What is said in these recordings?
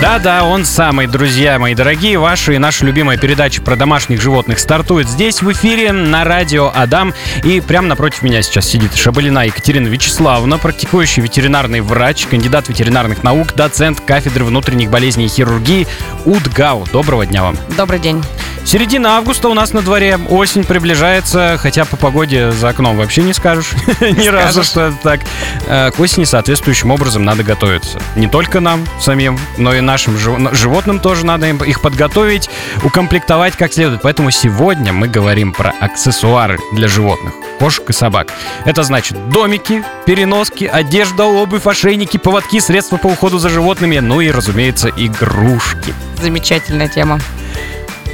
Да-да, он самый, друзья мои дорогие. Ваша и наша любимая передача про домашних животных стартует здесь, в эфире, на радио Адам. И прямо напротив меня сейчас сидит Шабалина Екатерина Вячеславовна, практикующий ветеринарный врач, кандидат ветеринарных наук, доцент кафедры внутренних болезней и хирургии УДГАУ. Доброго дня вам. Добрый день. Середина августа у нас на дворе, осень приближается, хотя по погоде за окном вообще не скажешь ни разу, что это так. Э, к осени соответствующим образом надо готовиться. Не только нам самим, но и нашим животным тоже надо их подготовить, укомплектовать как следует. Поэтому сегодня мы говорим про аксессуары для животных кошек и собак. Это значит домики, переноски, одежда, обувь, ошейники, поводки, средства по уходу за животными, ну и, разумеется, игрушки. Замечательная тема.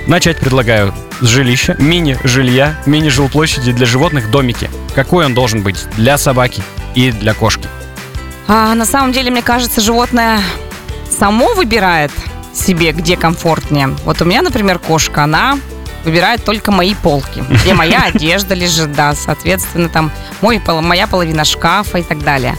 Начать предлагаю с жилища, мини-жилья, мини-жилплощади для животных, домики. Какой он должен быть для собаки и для кошки? А, на самом деле, мне кажется, животное само выбирает себе, где комфортнее. Вот у меня, например, кошка, она выбирает только мои полки, где моя одежда лежит, да, соответственно, там мой, моя половина шкафа и так далее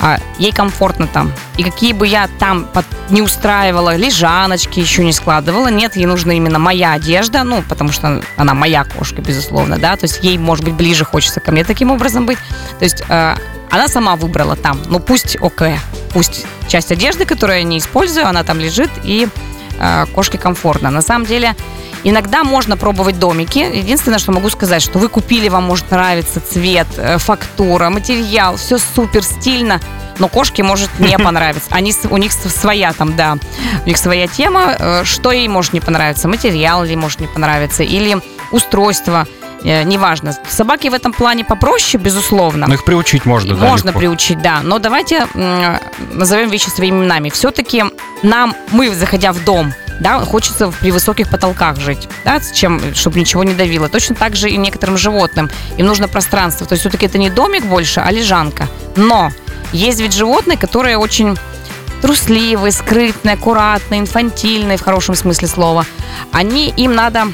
а, ей комфортно там. И какие бы я там под, не устраивала, лежаночки еще не складывала, нет, ей нужна именно моя одежда, ну, потому что она моя кошка, безусловно, да, то есть ей, может быть, ближе хочется ко мне таким образом быть. То есть э, она сама выбрала там, ну, пусть ок, пусть часть одежды, которую я не использую, она там лежит, и э, кошке комфортно. На самом деле, Иногда можно пробовать домики. Единственное, что могу сказать, что вы купили, вам может нравиться цвет, э, фактура, материал, все супер стильно но кошке может не понравиться. Они, у них своя там, да, у них своя тема, э, что ей может не понравиться, материал ей может не понравиться, или устройство, неважно. Собаки в этом плане попроще, безусловно. Но их приучить можно, да? Можно легко. приучить, да. Но давайте назовем вещи своими именами. Все-таки нам, мы, заходя в дом, да, хочется при высоких потолках жить, да, чем, чтобы ничего не давило. Точно так же и некоторым животным. Им нужно пространство. То есть все-таки это не домик больше, а лежанка. Но есть ведь животные, которые очень трусливые, скрытные, аккуратные, инфантильные в хорошем смысле слова. Они, им надо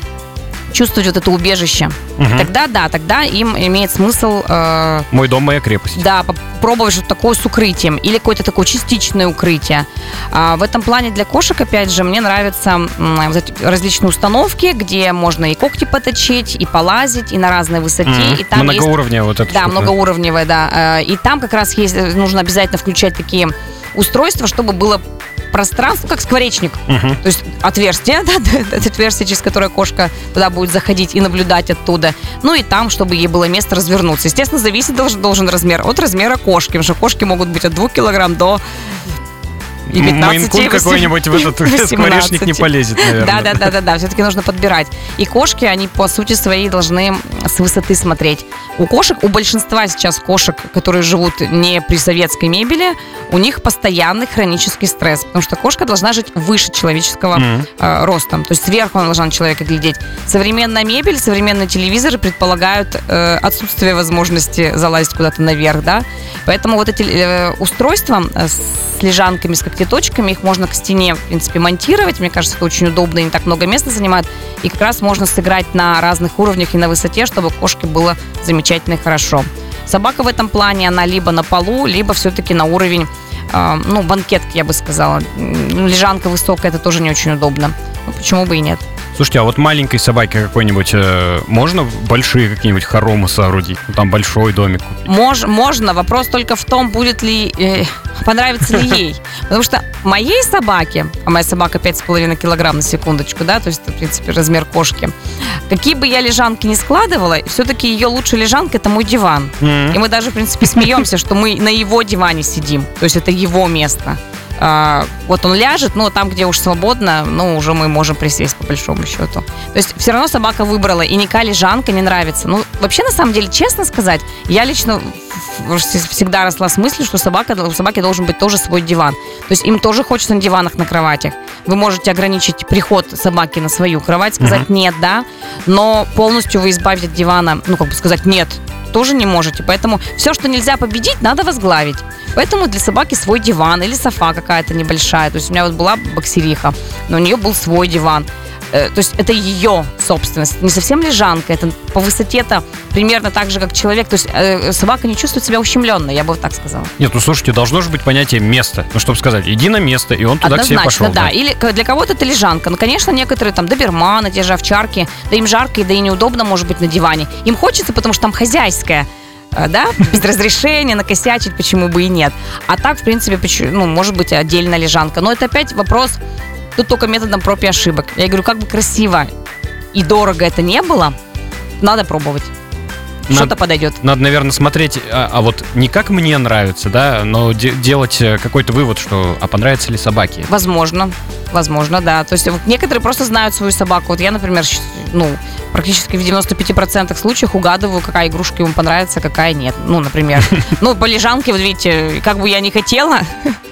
чувствовать вот это убежище. Угу. Тогда да, тогда им имеет смысл... Э, Мой дом, моя крепость. Да, попробовать что-то такое с укрытием или какое-то такое частичное укрытие. А в этом плане для кошек, опять же, мне нравятся эти различные установки, где можно и когти поточить, и полазить, и на разной высоте. Mm-hmm. И там Многоуровневая вот это. Да, штука. многоуровневая, да. Э, и там как раз есть, нужно обязательно включать такие устройства, чтобы было пространство, как скворечник. Угу. То есть отверстие, да, отверстие, через которое кошка туда будет заходить и наблюдать оттуда. Ну и там, чтобы ей было место развернуться. Естественно, зависит должен, должен размер от размера кошки, потому что кошки могут быть от 2 килограмм до и 15, Мейн какой-нибудь в этот 18. скворечник не полезет, наверное. Да, да, да, да, да. Все-таки нужно подбирать. И кошки, они по сути своей должны с высоты смотреть. У кошек, у большинства сейчас кошек, которые живут не при советской мебели, у них постоянный хронический стресс, потому что кошка должна жить выше человеческого mm-hmm. э, ростом. То есть сверху она должна на человека глядеть. Современная мебель, современные телевизоры предполагают э, отсутствие возможности залазить куда-то наверх, да. Поэтому вот эти э, устройства э, с лежанками, с когтеточками, их можно к стене, в принципе, монтировать. Мне кажется, это очень удобно и не так много места занимает. И как раз можно сыграть на разных уровнях и на высоте, чтобы кошке было замечательно и хорошо. Собака в этом плане, она либо на полу, либо все-таки на уровень, э, ну, банкетки, я бы сказала. Лежанка высокая, это тоже не очень удобно. Ну, почему бы и нет? Слушайте, а вот маленькой собаке какой-нибудь э, можно большие какие-нибудь хоромы соорудить? Ну, там большой домик купить? Мож, можно. Вопрос только в том, будет ли э, понравится ли ей. Потому что моей собаке, а моя собака 5,5 килограмм на секундочку, да, то есть это, в принципе, размер кошки, какие бы я лежанки не складывала, все-таки ее лучшая лежанка это мой диван. Mm-hmm. И мы даже, в принципе, смеемся, что мы на его диване сидим. То есть это его место. А, вот он ляжет, но там, где уж свободно, ну, уже мы можем присесть по большому счету. То есть все равно собака выбрала, и никакая лежанка не нравится. Ну, вообще, на самом деле, честно сказать, я лично всегда росла с мыслью, что собака, у собаки должен быть тоже свой диван. То есть им тоже хочется на диванах, на кроватях. Вы можете ограничить приход собаки на свою кровать, сказать uh-huh. нет, да, но полностью вы избавите от дивана, ну, как бы сказать нет, тоже не можете. Поэтому все, что нельзя победить, надо возглавить. Поэтому для собаки свой диван или софа какая-то небольшая. То есть у меня вот была боксериха, но у нее был свой диван. Э, то есть это ее собственность, не совсем лежанка, это по высоте-то примерно так же, как человек, то есть э, собака не чувствует себя ущемленной, я бы вот так сказала. Нет, ну слушайте, должно же быть понятие места, ну чтобы сказать, иди на место, и он туда к себе Однозначно, пошел. да. Или к- для кого-то это лежанка. Ну, конечно, некоторые там доберманы, те же овчарки, да им жарко, и да и неудобно, может быть, на диване. Им хочется, потому что там хозяйская э, да, без разрешения накосячить, почему бы и нет. А так, в принципе, почему- ну, может быть, отдельная лежанка. Но это опять вопрос, тут только методом проб и ошибок. Я говорю, как бы красиво и дорого это не было, надо пробовать. Что-то подойдет. Надо, наверное, смотреть, а, а вот не как мне нравится, да, но де- делать э, какой-то вывод, что а понравится ли собаке. Возможно, возможно, да. То есть вот некоторые просто знают свою собаку. Вот я, например, ну, практически в 95% случаев угадываю, какая игрушка ему понравится, какая нет. Ну, например. Ну, по лежанке, вот видите, как бы я не хотела,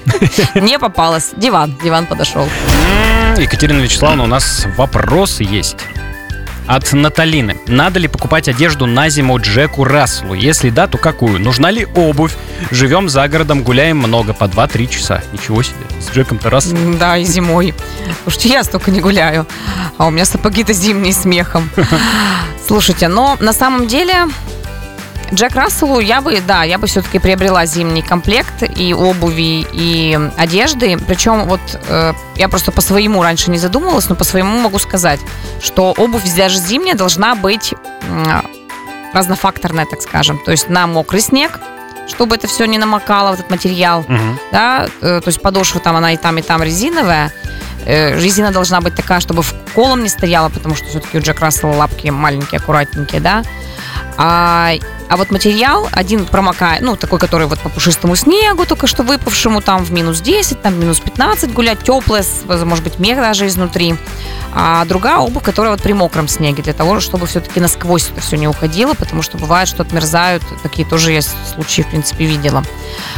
не попалась. Диван, диван подошел. Екатерина Вячеславовна, у нас вопросы есть. От Наталины. Надо ли покупать одежду на зиму Джеку Расселу? Если да, то какую? Нужна ли обувь? Живем за городом, гуляем много, по 2-3 часа. Ничего себе, с Джеком-то Расселом. Да, и зимой. Слушайте, я столько не гуляю. А у меня сапоги-то зимние с мехом. Слушайте, но на самом деле Джек Расселу я бы, да, я бы все-таки приобрела зимний комплект и обуви, и одежды. Причем вот э, я просто по своему раньше не задумывалась, но по своему могу сказать, что обувь даже зимняя должна быть м, разнофакторная, так скажем. То есть на мокрый снег, чтобы это все не намокало, вот этот материал Мгм. да, э, то есть подошва там она и там, и там резиновая. Э, Резина должна быть такая, чтобы в колом не стояла, потому что все-таки у Джек Рассела лапки маленькие, аккуратненькие, да. А, а вот материал один промокает, ну, такой, который вот по пушистому снегу, только что выпавшему, там в минус 10, там минус 15 гулять, теплая, может быть, мех даже изнутри. А другая обувь, которая вот при мокром снеге, для того, чтобы все-таки насквозь это все не уходило, потому что бывает, что отмерзают, такие тоже я случаи, в принципе, видела.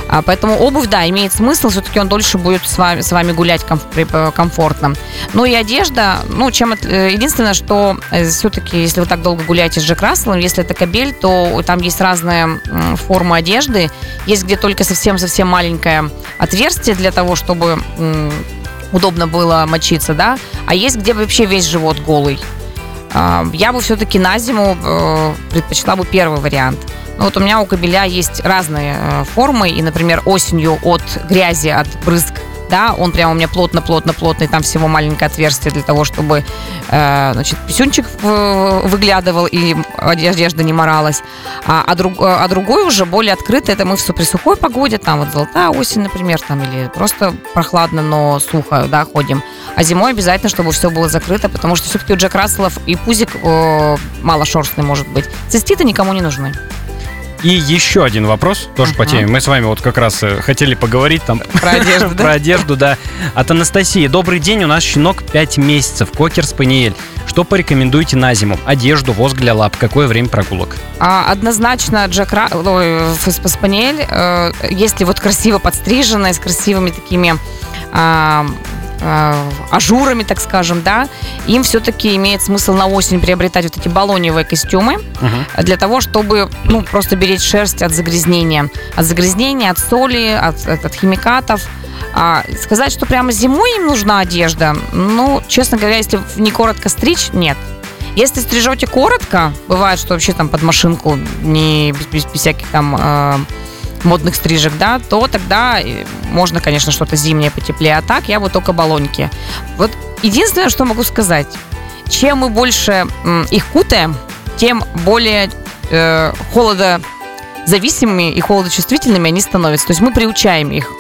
А, поэтому обувь, да, имеет смысл, все-таки он дольше будет с вами, с вами гулять комф- э, комфортно. Ну и одежда, ну, чем от- э, единственное, что все-таки, если вы так долго гуляете с Джек Расселом, если это кабель, то там есть разные формы одежды. Есть где только совсем-совсем маленькое отверстие для того, чтобы удобно было мочиться, да, а есть где вообще весь живот голый. А, Я бы все-таки на зиму э, предпочла бы первый вариант. Ну, вот у меня у кабеля есть разные э, формы, и, например, осенью от грязи, от брызг, да, он прямо у меня плотно-плотно-плотный, там всего маленькое отверстие для того, чтобы, э, значит, писюнчик выглядывал и одежда не моралась. А, а, друг- а другой уже более открытый, это мы в при сухой погоде, там вот золотая осень, например, там, или просто прохладно, но сухо, да, ходим. А зимой обязательно, чтобы все было закрыто, потому что все-таки у Джек Расселов и пузик э, малошерстный может быть. Циститы никому не нужны. И еще один вопрос, тоже по Ага. теме. Мы с вами вот как раз э, хотели поговорить там Про одежду, да? про одежду, да. От Анастасии. Добрый день, у нас щенок 5 месяцев, кокер спаниель. Что порекомендуете на зиму? Одежду, воск для лап, какое время прогулок? А, однозначно Джек Ра... ой, Спаниель, э, если вот красиво подстриженная, с красивыми такими а, ажурами, так скажем, да, им все-таки имеет смысл на осень приобретать вот эти баллоневые костюмы для того, чтобы ну, просто беречь шерсть от загрязнения. От загрязнения, от соли, от, от- от химикатов. А сказать, что прямо зимой им нужна одежда, ну, честно говоря, если не коротко стричь, нет. Если стрижете коротко, бывает, что вообще там под машинку, не без, без- без всяких там э, модных стрижек, да, то тогда э, можно, конечно, что-то зимнее потеплее. А так я бы только баллонки. Вот единственное, что могу сказать, чем мы больше их кутаем, тем более э, холодозависимыми и холодочувствительными они становятся. То есть мы приучаем их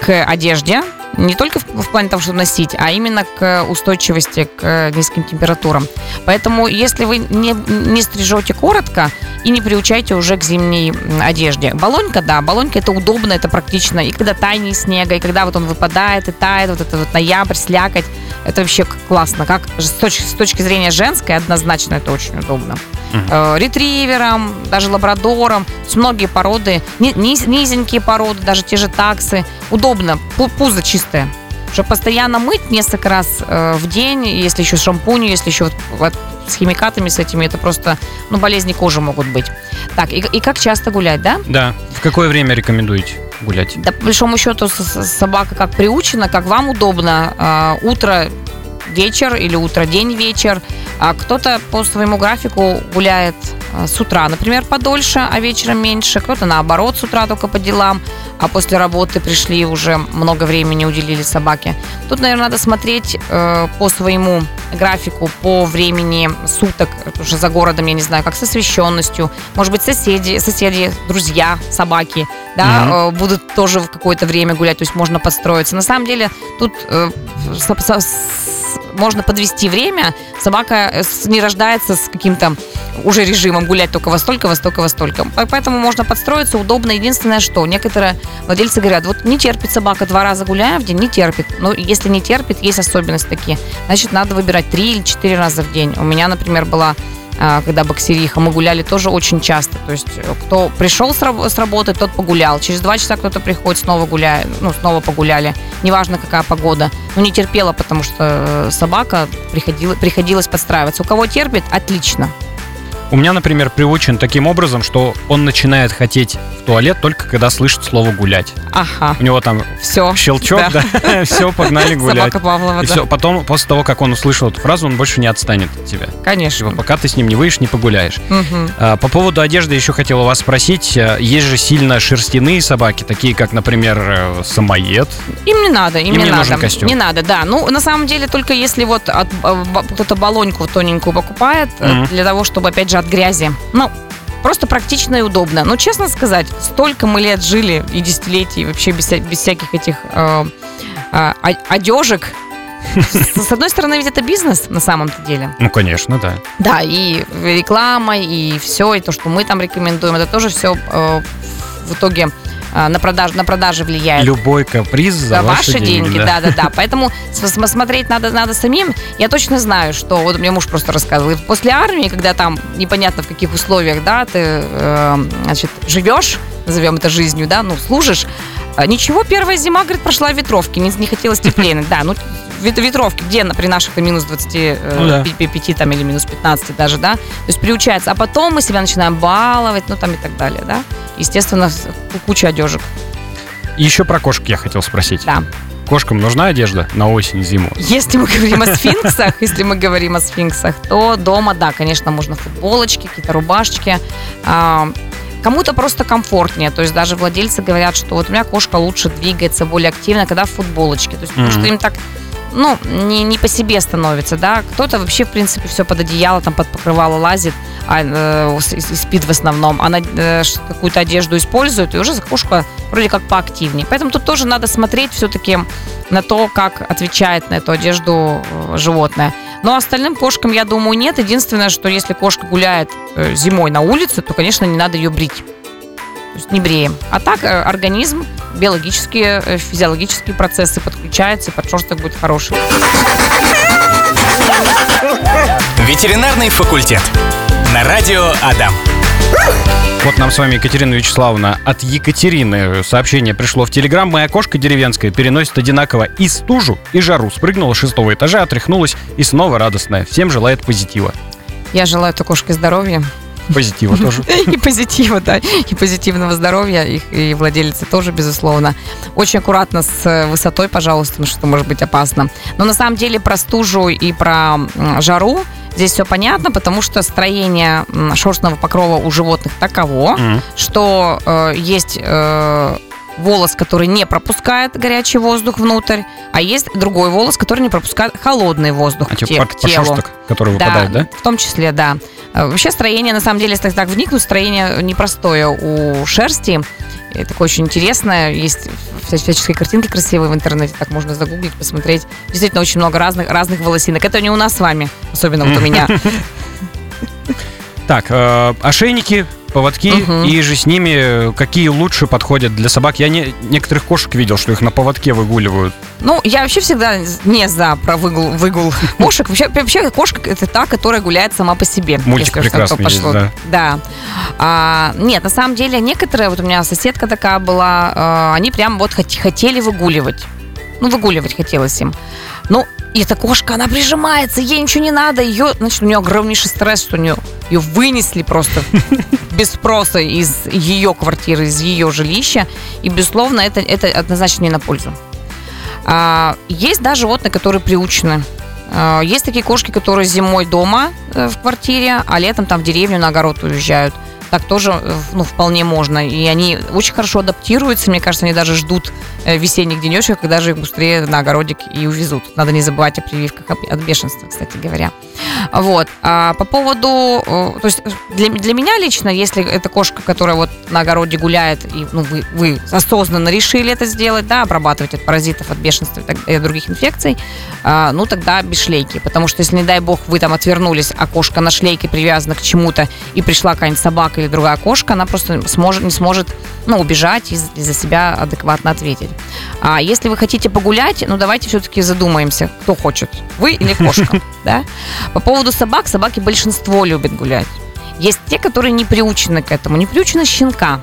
к одежде, не только в, в плане того, чтобы носить, а именно к устойчивости к низким температурам. Поэтому, если вы не, не стрижете коротко и не приучаете уже к зимней одежде. Баллонька, да, баллонька это удобно, это практично. И когда таяние снега, и когда вот он выпадает и тает, вот это вот ноябрь, слякоть, это вообще классно. Как с точки, с точки зрения женской, однозначно это очень удобно. Э, ретривером, даже лабрадором. Многие породы, ни- низ- низенькие породы, даже те же таксы. Удобно, пу- пузо чистое. Чтобы постоянно мыть несколько раз э, в день, если еще с шампунью, если еще вот, вот с химикатами, с этими, это просто, ну, болезни кожи могут быть. Так, и, и как часто гулять, да? Да. В какое время рекомендуете гулять? Да, по большому счету, собака как приучена, как вам удобно. А, утро вечер или утро, день, вечер. А кто-то по своему графику гуляет э, с утра, например, подольше, а вечером меньше. Кто-то наоборот с утра только по делам, а после работы пришли уже много времени уделили собаке. Тут, наверное, надо смотреть э, по своему графику, по времени суток, уже за городом, я не знаю, как с освещенностью. Может быть, соседи, соседи, друзья, собаки, да, mm-hmm. э, будут тоже в какое-то время гулять, то есть можно подстроиться. На самом деле тут э, можно подвести время. Собака э, не рождается с каким-то уже режимом гулять только во столько, во столько, во столько. Поэтому можно подстроиться удобно. Единственное, что некоторые владельцы говорят, вот не терпит собака два раза гуляя в день, не терпит. Но если не терпит, есть особенности такие. Значит, надо выбирать три или четыре раза в день. У меня, например, была когда боксериха, мы гуляли тоже очень часто. То есть э, кто пришел с работы, тот погулял. Через два часа кто-то приходит, снова гуляет, ну, снова погуляли. Неважно, какая погода. Ну, не терпела, потому что э, собака приходила, приходилось подстраиваться. У кого терпит, отлично. У меня, например, приучен таким образом, что он начинает хотеть в туалет только когда слышит слово гулять. Ага. У него там все. щелчок, да, да все, погнали гулять. Собака Павлова, И да. все, потом, после того, как он услышал эту фразу, он больше не отстанет от тебя. Конечно. Типа, пока ты с ним не выйдешь, не погуляешь. Мгм. А, По поводу одежды еще хотел у вас спросить. А, Есть же сильно шерстяные собаки, такие как, например, э, самоед. Им не надо, им, Им не, не надо. нужен костюм. Не надо, да. Ну, на самом деле, только если вот от, э, кто-то баллоньку тоненькую покупает э, Мгм. для того, чтобы, опять же, от грязи. Ну, просто практично и удобно. Но, честно сказать, столько мы лет жили и десятилетий вообще без, без всяких этих э, э, о- одежек. С одной стороны, ведь это бизнес на самом-то деле. Ну, конечно, да. Да, и реклама, и все, и то, что мы там рекомендуем, это тоже все в итоге э, на, продаж, на продажи влияет. Любой каприз за За ваши, ваши деньги, да, да, да. Поэтому смотреть надо, надо самим. Я точно знаю, что вот мне муж просто рассказывал. После армии, когда там непонятно в каких условиях, да, ты, э, значит, живешь, назовем это жизнью, да, ну, служишь. а Ничего, первая зима, говорит, прошла в ветровке, не, не хотелось теплее. Да, ну, ветровки, где при наших минус 25 Ну да. там, или минус 15 даже, да, то есть приучается. А потом мы себя начинаем баловать, ну, там и так далее, да. Естественно, куча одежек, еще про кошек я хотел спросить. да. Кошкам нужна одежда на осень, зиму? Если мы говорим о сфинксах, если мы говорим о сфинксах, то дома, да, конечно, можно футболочки, какие-то рубашечки. А, Кому-то просто комфортнее, то есть даже владельцы говорят, что вот у меня кошка лучше двигается, более активно, когда в футболочке, то есть потому Мгм. что им так ну, не, не по себе становится, да. Кто-то вообще, в принципе, все под одеяло, там, под покрывало лазит, а, э, и спит в основном. Она э, какую-то одежду использует, и уже кошка вроде как поактивнее. Поэтому тут тоже надо смотреть все-таки на то, как отвечает на эту одежду э, животное. Но остальным кошкам, я думаю, нет. Единственное, что если кошка гуляет э, зимой на улице, то, конечно, не надо ее брить. Есть не бреем. А так э, организм, биологические, э, физиологические процессы подключаются, и подшерсток будет хороший. Ветеринарный факультет. На радио Адам. Вот нам с вами Екатерина Вячеславовна от Екатерины сообщение пришло в Телеграм. Моя кошка деревенская переносит одинаково и стужу, и жару. Спрыгнула с шестого этажа, отряхнулась и снова радостная. Всем желает позитива. Я желаю этой кошке здоровья Позитива тоже. и позитива, да, и позитивного здоровья, и, и владельцы тоже, безусловно. Очень аккуратно с э, высотой, пожалуйста, потому что это может быть опасно. Но на самом деле про стужу и про жару здесь все понятно, потому что строение шерстного покрова у животных таково, что э, есть э, волос, который не пропускает горячий воздух внутрь, а есть другой волос, который не пропускает холодный воздух А те- типа к телу. подшерсток, который выпадает, да? В том числе, да. Э, Вообще строение, на самом деле, если так вникнуть, строение непростое у шерсти. И такое очень интересное. Есть вся- всяческие картинки красивые в интернете, так можно загуглить, посмотреть. Действительно, очень много разных, разных волосинок. Это не у нас с вами, особенно вот у меня. Так, э, ошейники, поводки Мгм. и же с ними какие лучше подходят для собак. Я не, некоторых кошек видел, что их на поводке выгуливают. Ну, я вообще всегда не за про выгул, выгул кошек. Вообще, вообще кошка это та, которая гуляет сама по себе. Мультик если прекрасный есть, пошло. да. Да. А, нет, на самом деле некоторые, вот у меня соседка такая была, э, они прям вот хот- хотели выгуливать. Ну, выгуливать хотелось им. Ну, и эта кошка, она прижимается, ей ничего не надо. Ее, значит, у нее огромнейший стресс, что у нее ее вынесли просто без спроса из ее квартиры, из ее жилища. И, безусловно, это, это однозначно не на пользу. А, есть, да, животные, которые приучены Э, Есть такие кошки, которые зимой дома э, в квартире, а летом там в деревню на огород уезжают. Так тоже, э, ну, вполне можно. И они очень хорошо адаптируются. Мне кажется, они даже ждут э, весенних денечков, когда же их быстрее на огородик и увезут. Надо не забывать о прививках от- бешенства, кстати говоря. Вот. А по поводу... э, То есть для, для меня лично, если это кошка, которая вот на огороде гуляет, и ну, вы, вы осознанно решили это сделать, да, обрабатывать от паразитов, от бешенства и от других инфекций, а, ну тогда без шлейки. Потому что если, не дай бог, вы там отвернулись, а кошка на шлейке привязана к чему-то, и пришла какая-нибудь собака или другая кошка, она просто сможет, не сможет ну, убежать и, за- себя адекватно ответить. А если вы хотите погулять, ну давайте все-таки задумаемся, кто хочет, вы или кошка. Да? По поводу собак, собаки большинство любят гулять. Есть те, которые не приучены к этому, не приучены щенка.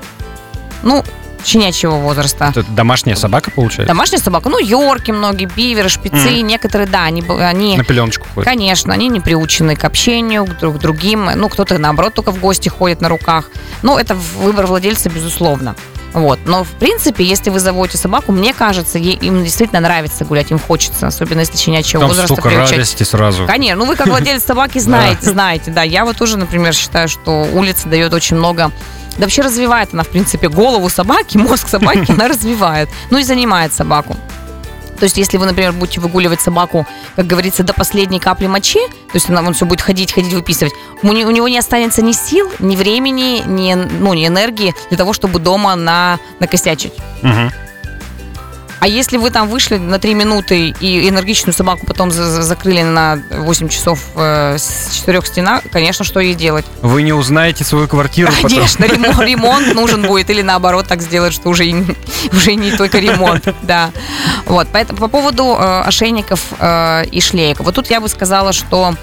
Ну, щенячьего возраста. Это домашняя собака, получается? Домашняя собака, ну, йорки многие, биверы, шпицы, некоторые, да, они, они На пеленочку ходит. Конечно, они не приучены к общению, к друг другим. Ну, кто-то, наоборот, только в гости ходит на руках. Ну, это выбор владельца, безусловно. Вот. Но, в принципе, если вы заводите собаку, мне кажется, ей, им действительно нравится гулять, им хочется, особенно если щенячьего Там возраста столько приучать. радости сразу. Конечно, ну вы как владелец собаки знаете, знаете, да. Я вот тоже, например, считаю, что улица дает очень много да вообще развивает она, в принципе, голову собаки, мозг собаки она развивает. Ну и занимает собаку. То есть, если вы, например, будете выгуливать собаку, как говорится, до последней капли мочи, то есть она он все будет ходить, ходить, выписывать, у, не- у него не останется ни сил, ни времени, ни, ну, ни энергии для того, чтобы дома на, накосячить. Мгм. А если вы там вышли на 3 минуты и энергичную собаку потом за- за- закрыли на 8 часов э, с четырех стенах, конечно, что ей делать? Вы не узнаете свою квартиру потом. Конечно, ремонт, ремонт нужен будет, или наоборот так сделать, что уже, и уже не только ремонт, да. Вот, поэтому по поводу э, ошейников э, и шлейк. Вот тут я бы сказала, что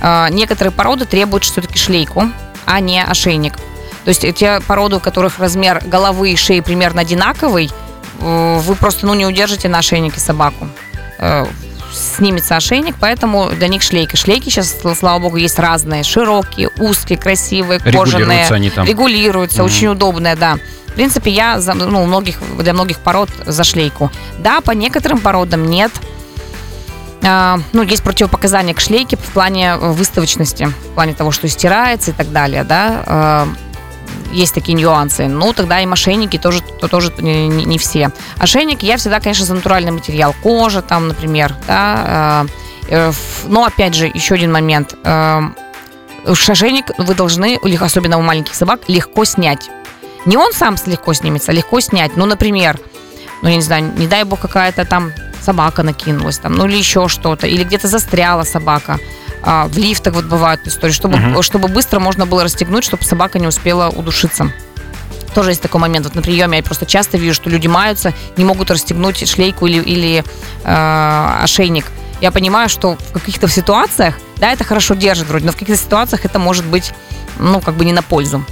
э, некоторые породы требуют все-таки шлейку, а не ошейник. То есть те породы, у которых размер головы и шеи примерно одинаковый, вы просто ну, не удержите на ошейнике собаку. Э, Снимется ошейник, поэтому для них шлейки. Шлейки сейчас, слава богу, есть разные. Широкие, узкие, красивые, кожаные. Регулируются они там. Регулируются, Мгм. очень удобная, да. В принципе, я за, ну, многих, для многих пород за шлейку. Да, по некоторым породам нет. А, ну, есть противопоказания к шлейке в плане э, выставочности, в плане того, что стирается и так далее, да. Есть такие нюансы. Ну, тогда и мошенники тоже, то, тоже не, не- все. Ошейник я всегда, конечно, за натуральный материал. Кожа там, например, да. э, э, Но, опять же, еще один момент. Э, Ошейник вы должны, особенно у маленьких собак, легко снять. Не он сам легко снимется, а легко снять. Ну, например, ну, я не знаю, не дай бог, какая-то там собака накинулась, там, ну, или еще что-то, или где-то застряла собака. А, в лифтах вот бывают истории, чтобы, Мгм. чтобы быстро можно было расстегнуть, чтобы собака не успела удушиться. Тоже есть такой момент. Вот на приеме я просто часто вижу, что люди маются, не могут расстегнуть шлейку или, или э, ошейник. Я понимаю, что в каких-то ситуациях, да, это хорошо держит вроде, но в каких-то ситуациях это может быть, ну, как бы не на пользу.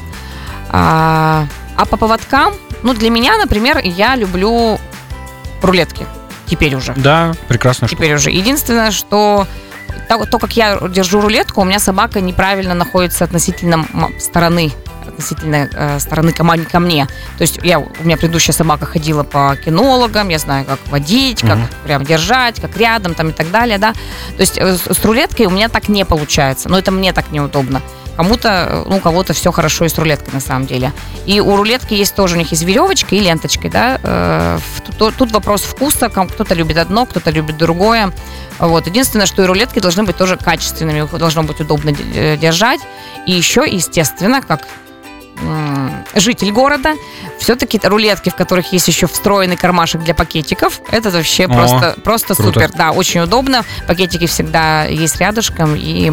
А, а по поводкам, ну, для меня, например, я люблю рулетки. Теперь уже. Да, прекрасно. штука. Теперь уже. Единственное, что то, то, как я держу рулетку, у меня собака неправильно находится относительно стороны относительно э, стороны ко, ма- ко мне. То есть я, у меня предыдущая собака ходила по кинологам, я знаю, как водить, как Мгм. прям держать, как рядом там и так далее, да. То есть э, с, с рулеткой у меня так не получается, но это мне так неудобно. Кому-то, ну, у кого-то все хорошо и с рулеткой на самом деле. И у рулетки есть тоже, у них есть веревочка и ленточкой, да. Э, тут, тут вопрос вкуса, кто-то любит одно, кто-то любит другое. Вот. Единственное, что и рулетки должны быть тоже качественными, их должно быть удобно э, держать. И еще, естественно, как житель города, все-таки рулетки, в которых есть еще встроенный кармашек для пакетиков, это вообще О, просто, просто круто. супер. Да, очень удобно. Пакетики всегда есть рядышком, и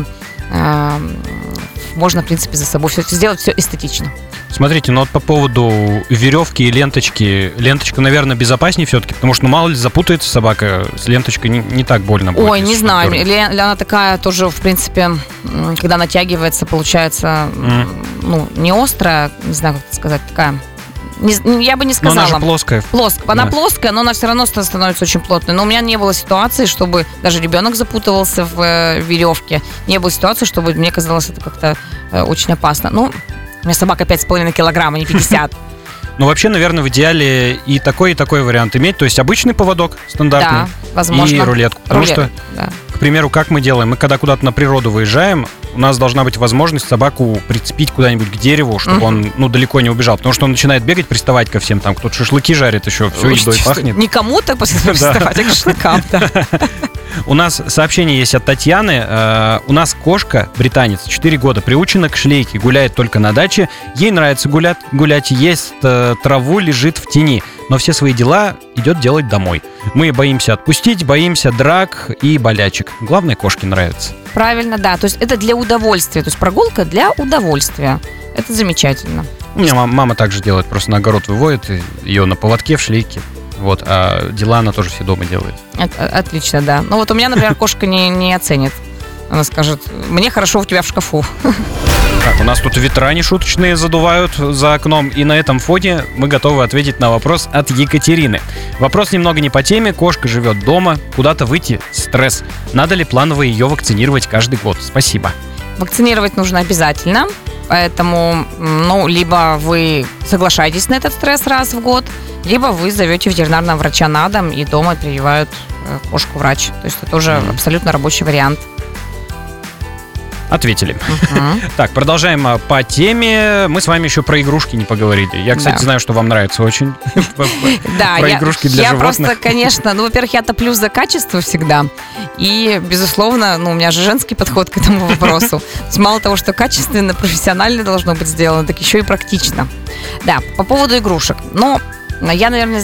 можно, в принципе, за собой все сделать все эстетично. Смотрите, ну вот по поводу веревки и ленточки. Ленточка, наверное, безопаснее все-таки, потому что, ну, мало ли, запутается собака, с ленточкой не, не так больно будет. Ой, не знаю, или, она такая тоже, в принципе, когда натягивается, получается, м, ну, не острая, не знаю, как это сказать, такая... не з- я бы не Но сказала. она же плоская. Плоск. Она Да. плоская, но она все равно ста- становится очень плотной. Но у меня не было ситуации, чтобы даже ребенок запутывался в э, веревке. Не было ситуации, чтобы мне казалось это как-то э, очень опасно. Ну, у меня собака 5,5 килограмма, не 50. Ну, вообще, наверное, в идеале и такой, и такой вариант иметь. То есть обычный поводок стандартный. Да, возможно. И рулетку. Потому Рулет, что да. к примеру, как мы делаем? Мы когда куда-то на природу выезжаем, у нас должна быть возможность собаку прицепить куда-нибудь к дереву, чтобы Мгм. он, ну, далеко не убежал. Потому что он начинает бегать, приставать ко всем. Там кто-то шашлыки жарит еще, все Ой, едой пахнет. Не кому-то приставать, а к шашлыкам, да. У нас сообщение есть от Татьяны. Э, у нас кошка, британец, 4 года, приучена к шлейке, гуляет только на даче. Ей нравится гулять, гулять ест э, траву, лежит в тени. Но все свои дела идет делать домой. Мы боимся отпустить, боимся драк и болячек. Главное, кошке нравится. Правильно, да. То есть это для удовольствия. То есть прогулка для удовольствия. Это замечательно. У меня мама, также делает, просто на огород выводит ее на поводке в шлейке. Вот, а дела она тоже все дома делает. Это- отлично, да. Ну вот у меня, например, кошка не, не оценит. Она скажет, мне хорошо у тебя в шкафу. Так, у нас тут ветра нешуточные задувают за окном, и на этом фоне мы готовы ответить на вопрос от Екатерины. Вопрос немного не по теме, кошка живет дома, куда-то выйти – стресс. Надо ли планово ее вакцинировать каждый год? Спасибо. Вакцинировать нужно обязательно. Поэтому, ну, либо вы соглашаетесь на этот стресс раз в год, либо вы зовете ветеринарного врача на дом, и дома прививают э, кошку врач. То есть это тоже Мгм. абсолютно рабочий вариант. Ответили. Мгм. Так, продолжаем а, по теме. Мы с вами еще про игрушки не поговорили. Я, кстати, Да. знаю, что вам нравится очень. Да, Про я, игрушки для я животных. просто, конечно, ну, во-первых, я топлю за качество всегда. И, безусловно, ну, у меня же женский подход к этому вопросу. То есть мало того, что качественно, профессионально должно быть сделано, так еще и практично. Да, по поводу игрушек. Но я, наверное,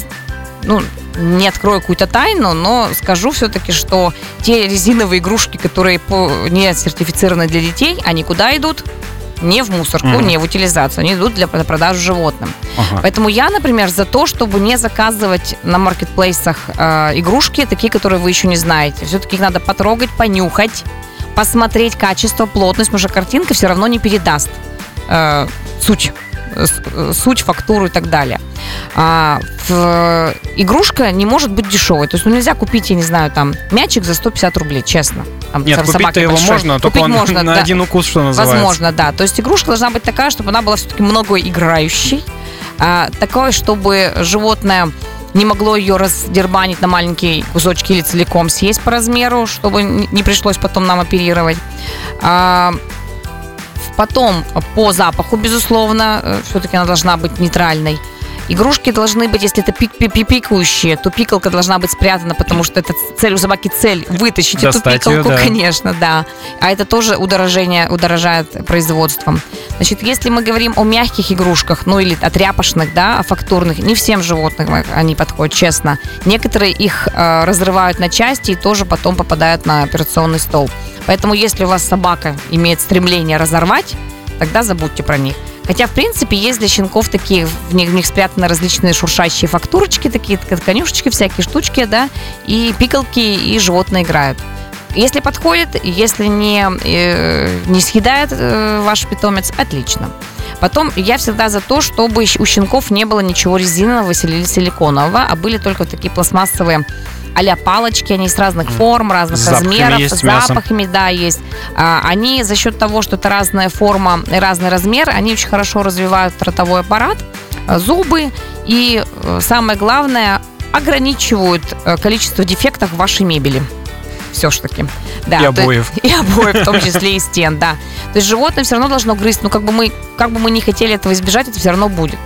ну, не открою какую-то тайну, но скажу все-таки, что те резиновые игрушки, которые не сертифицированы для детей, они куда идут? Не в мусорку, Мгм. не в утилизацию, они идут для продажи животным. Ага. Поэтому я, например, за то, чтобы не заказывать на маркетплейсах э, игрушки, такие, которые вы еще не знаете. Все-таки их надо потрогать, понюхать, посмотреть качество, плотность, потому что картинка все равно не передаст э, суть, суть, фактуру и так далее. А, в- игрушка не может быть дешевой. То есть ну, нельзя купить, я не знаю, там мячик за 150 рублей, честно. Там, Нет, купить-то его большой. можно, только Купить он можно, на да. один укус, что называется. Возможно, да. То есть игрушка должна быть такая, чтобы она была все-таки многоиграющей. А, такой, чтобы животное не могло ее раздербанить на маленькие кусочки или целиком съесть по размеру, чтобы не пришлось потом нам оперировать. А, потом по запаху, безусловно, все-таки она должна быть нейтральной. Игрушки должны быть, если это пик пи- пи- пикающие, то пикалка должна быть спрятана, потому что это цель у собаки цель вытащить эту Достать её, пикалку, да. конечно, да. А это тоже удорожение, удорожает производством. Значит, если мы говорим о мягких игрушках, ну или о тряпочных, да, о фактурных, не всем животным они подходят, честно. Некоторые их э, разрывают на части и тоже потом попадают на операционный стол. Поэтому если у вас собака имеет стремление разорвать, тогда забудьте про них. Хотя, в принципе, есть для щенков такие, в них, в них спрятаны различные шуршащие фактурочки, такие конюшечки, всякие штучки, да, и пикалки, и животные играют. Если подходит, если не, э, не съедает э, ваш питомец, отлично. Потом я всегда за то, чтобы у щенков не было ничего резинового или силиконового, а были только такие пластмассовые а палочки, они с разных форм, разных запахами размеров, есть, с с мясом. запахами, да, есть. А, Они за счет того, что это разная форма и разный размер, они очень хорошо развивают ротовой аппарат, э, зубы и, э, самое главное, ограничивают э, количество дефектов в вашей мебели. Все-таки. Да, И то- обоев. И обоев, в том числе и стен, да. То есть животное все равно должно грызть. Ну, как бы мы, как бы мы не хотели этого избежать, это все равно будет.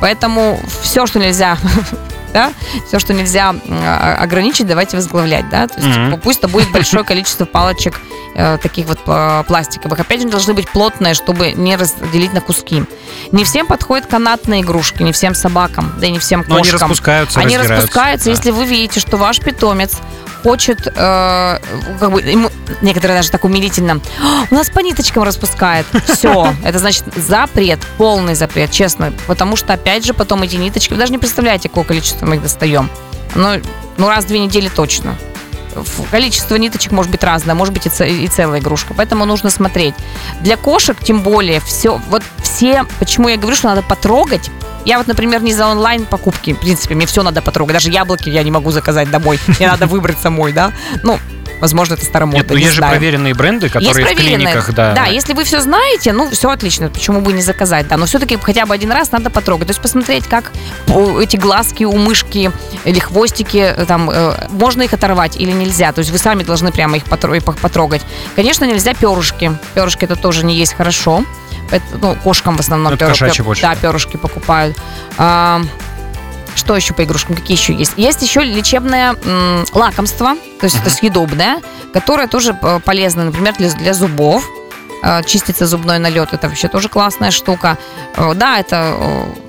Поэтому все, что нельзя да, все, что нельзя э, ограничить, давайте возглавлять, да, то есть Мгм. пусть это будет большое количество палочек э, таких вот э, пластиковых. Опять же, должны быть плотные, чтобы не разделить на куски. Не всем подходят канатные игрушки, не всем собакам, да и не всем Но они кошкам. распускаются, Они распускаются, Да. если вы видите, что ваш питомец хочет, э, как бы, ему, некоторые даже так умилительно, «А, у нас по ниточкам распускает. Все, это значит запрет, полный запрет, честно. Потому что, опять же, потом эти ниточки, вы даже не представляете, какое количество мы их достаем. Ну, ну раз в две недели точно. Количество ниточек может быть разное, может быть и, ц- и целая игрушка. Поэтому нужно смотреть. Для кошек, тем более, все, вот все, почему я говорю, что надо потрогать, Я вот, например, не за онлайн покупки, в принципе, мне все надо потрогать. Даже яблоки я не могу заказать домой. Мне надо выбрать самой, да. Ну, Возможно, это старомодно. Нет, ну есть же проверенные бренды, которые есть в клиниках, да. Да, если вы все знаете, ну, все отлично, почему бы не заказать, да. Но все-таки хотя бы один раз надо потрогать. То есть посмотреть, как эти глазки у мышки или хвостики, э, там, э, можно их оторвать или нельзя. То есть вы сами должны прямо их потрогать. Конечно, нельзя перышки. Перышки это тоже не есть хорошо. Это, ну, кошкам в основном пер, пер, больше. Да, перышки покупают. А, что еще по игрушкам? Какие еще есть? Есть еще лечебное м, лакомство, то есть uh-huh. это съедобное, которое тоже э, полезно, например, для, для зубов. Э, чистится зубной налет, это вообще тоже классная штука. Э, да, это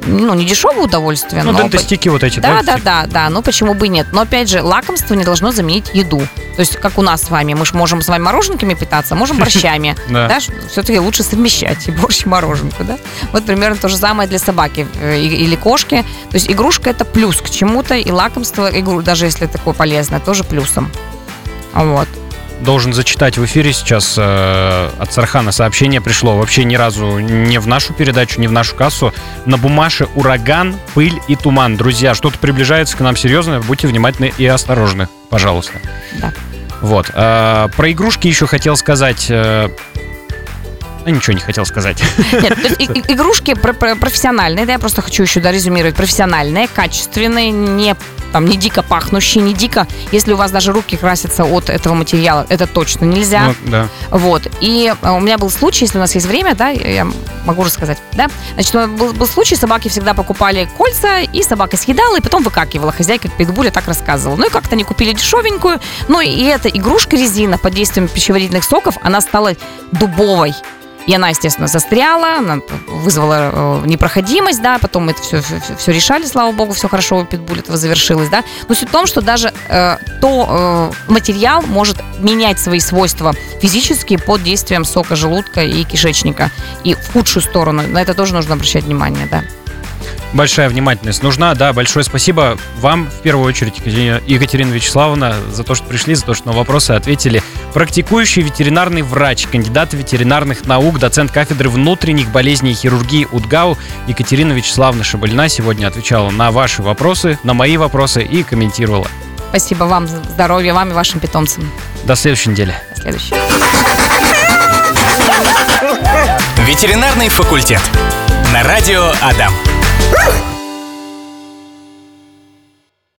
ну, не дешевое удовольствие. Ну, но... дентостики вот эти, да? Да, да, да, да, ну почему бы и нет. Но опять же, лакомство не должно заменить еду. То есть, как у нас с вами, мы же можем с вами мороженками питаться, можем борщами. Да. Все-таки лучше совмещать и борщ, и мороженку, да? Вот примерно то же самое для собаки или кошки. То есть, игрушка это плюс к чему-то, и лакомство, даже если такое полезное, тоже плюсом. Вот должен зачитать в эфире сейчас э, от Сархана сообщение пришло. Вообще ни разу не в нашу передачу, не в нашу кассу. На бумаже ураган, пыль и туман. Друзья, что-то приближается к нам серьезно. Будьте внимательны и осторожны, пожалуйста. Да. Вот. Э, про игрушки еще хотел сказать. Э, а ничего не хотел сказать. Нет, то есть игрушки про, про, профессиональные, да, я просто хочу еще да, резюмировать, профессиональные, качественные, не там не дико пахнущие, не дико, если у вас даже руки красятся от этого материала, это точно нельзя. Ну, да. Вот. И э, у меня был случай, если у нас есть время, да, я могу рассказать, да. Значит, был, был случай, собаки всегда покупали кольца, и собака съедала, и потом выкакивала. Хозяйка питбуля так рассказывала. Ну и как-то они купили дешевенькую, ну и эта игрушка резина под действием пищеварительных соков, она стала дубовой. И она, естественно, застряла, она вызвала э, непроходимость, да, потом мы это все, все, все решали, слава богу, все хорошо у Питбуль этого завершилось, да. Но суть в том, что даже э, то э, материал может менять свои свойства физические под действием сока желудка и кишечника. И в худшую сторону. На это тоже нужно обращать внимание, да большая внимательность нужна. Да, большое спасибо вам, в первую очередь, Екатерина Вячеславовна, за то, что пришли, за то, что на вопросы ответили. Практикующий ветеринарный врач, кандидат ветеринарных наук, доцент кафедры внутренних болезней и хирургии УДГАУ Екатерина Вячеславовна Шабальна сегодня отвечала на ваши вопросы, на мои вопросы и комментировала. Спасибо вам, здоровья вам и вашим питомцам. До следующей недели. До следующей. Ветеринарный факультет. На радио Адам.